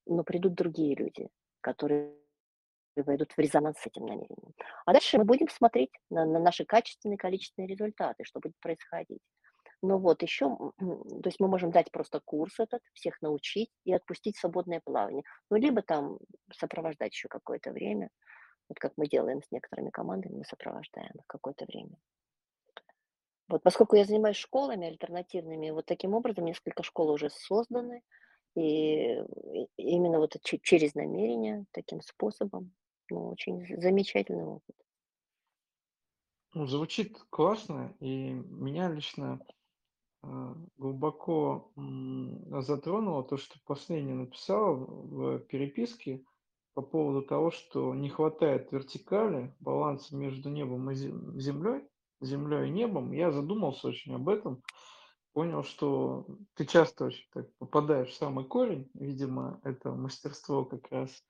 Но придут другие люди, которые войдут в резонанс с этим намерением. А дальше мы будем смотреть на на наши качественные, количественные результаты, что будет происходить. Но вот еще, то есть мы можем дать просто курс этот, всех научить и отпустить свободное плавание. Ну, либо там сопровождать еще какое-то время. Вот как мы делаем с некоторыми командами, мы сопровождаем их какое-то время. Вот поскольку я занимаюсь школами альтернативными, вот таким образом несколько школ уже созданы, И именно вот через намерение, таким способом, ну, очень замечательный опыт. Ну, звучит классно, и меня лично а, глубоко затронуло то, что последний написал в переписке по поводу того, что не хватает вертикали, баланса между небом и землей, землей и небом. Я задумался очень об этом, понял, что ты часто очень так попадаешь в самый корень. Видимо, это мастерство как раз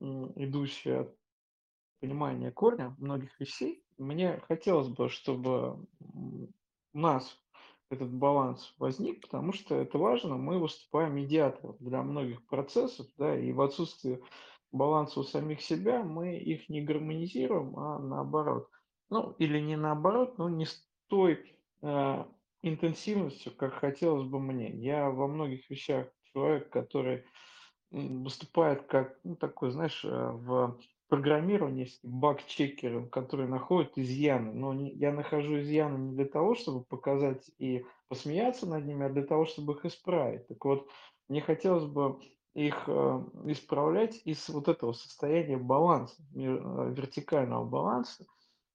идущее от понимания корня многих вещей. Мне хотелось бы, чтобы у нас этот баланс возник, потому что это важно. Мы выступаем медиатором для многих процессов, да, и в отсутствии баланса у самих себя мы их не гармонизируем, а наоборот. Ну, или не наоборот, но не с той э, интенсивностью, как хотелось бы мне. Я во многих вещах человек, который выступает как, ну, такой, знаешь, э, в программирования есть баг-чекеры, которые находят изъяны. Но не, я нахожу изъяны не для того, чтобы показать и посмеяться над ними, а для того, чтобы их исправить. Так вот, мне хотелось бы их э, исправлять из вот этого состояния баланса, э, вертикального баланса.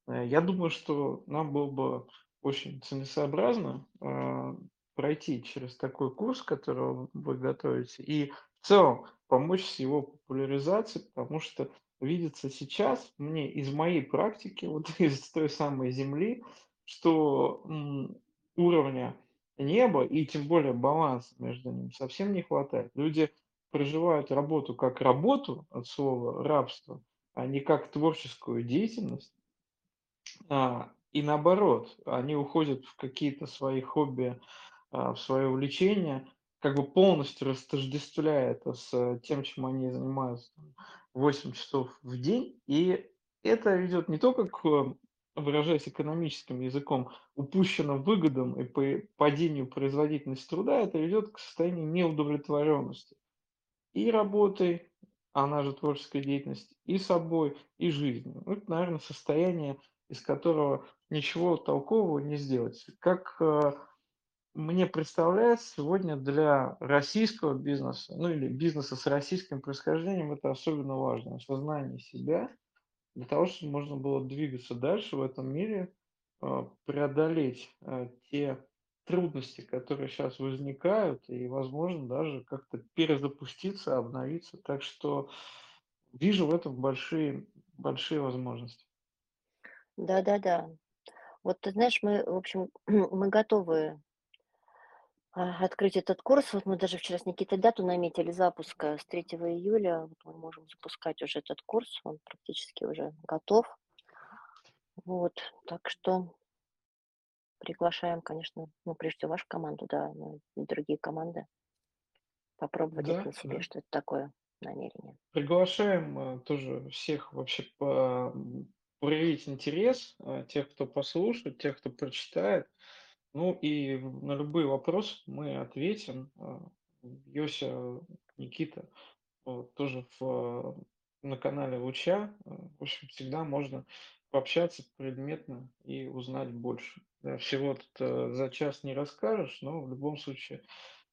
Э, я думаю, что нам было бы очень целесообразно э, пройти через такой курс, который вы готовите, и в целом помочь с его популяризацией, потому что видится сейчас мне из моей практики, вот из той самой Земли, что уровня неба и тем более баланса между ними совсем не хватает. Люди проживают работу как работу от слова рабство, а не как творческую деятельность. А, и наоборот, они уходят в какие-то свои хобби, а, в свое увлечение, как бы полностью растождествляя это с тем, чем они занимаются 8 часов в день. И это ведет не только к, выражаясь экономическим языком, упущенным выгодам и по падению производительности труда, это ведет к состоянию неудовлетворенности и работой, она же творческая деятельность, и собой, и жизнью. Это, наверное, состояние, из которого ничего толкового не сделать. Как э, мне представляется, сегодня для российского бизнеса, ну или бизнеса с российским происхождением, это особенно важно. Осознание себя для того, чтобы можно было двигаться дальше в этом мире, э, преодолеть э, те трудности, которые сейчас возникают, и, возможно, даже как-то перезапуститься, обновиться. Так что вижу в этом большие, большие возможности. Да-да-да. Вот ты знаешь, мы, в общем, мы готовы а, открыть этот курс. Вот мы даже вчера с Никитой дату наметили запуска с 3 июля. Вот мы можем запускать уже этот курс. Он практически уже готов. Вот, так что приглашаем, конечно, ну, прежде всего вашу команду, да, но и другие команды попробовать да, на себе, да. что это такое намерение. Приглашаем э, тоже всех вообще по проявить интерес, э, тех, кто послушает, тех, кто прочитает. Ну и на любые вопросы мы ответим. Йося, Никита, вот, тоже в, на канале Луча. В общем, всегда можно пообщаться предметно и узнать больше. Да, всего тут э, за час не расскажешь, но в любом случае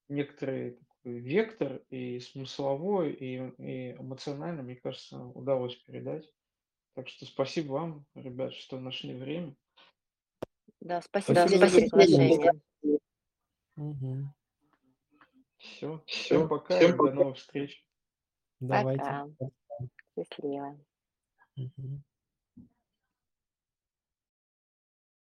некоторый такой вектор и смысловой, и, и эмоционально, мне кажется, удалось передать. Так что спасибо вам, ребят, что нашли время. Да, спасибо, спасибо за приглашение. Угу. Все, всем пока всем до новых встреч. Давайте. Пока. Счастливо. Угу.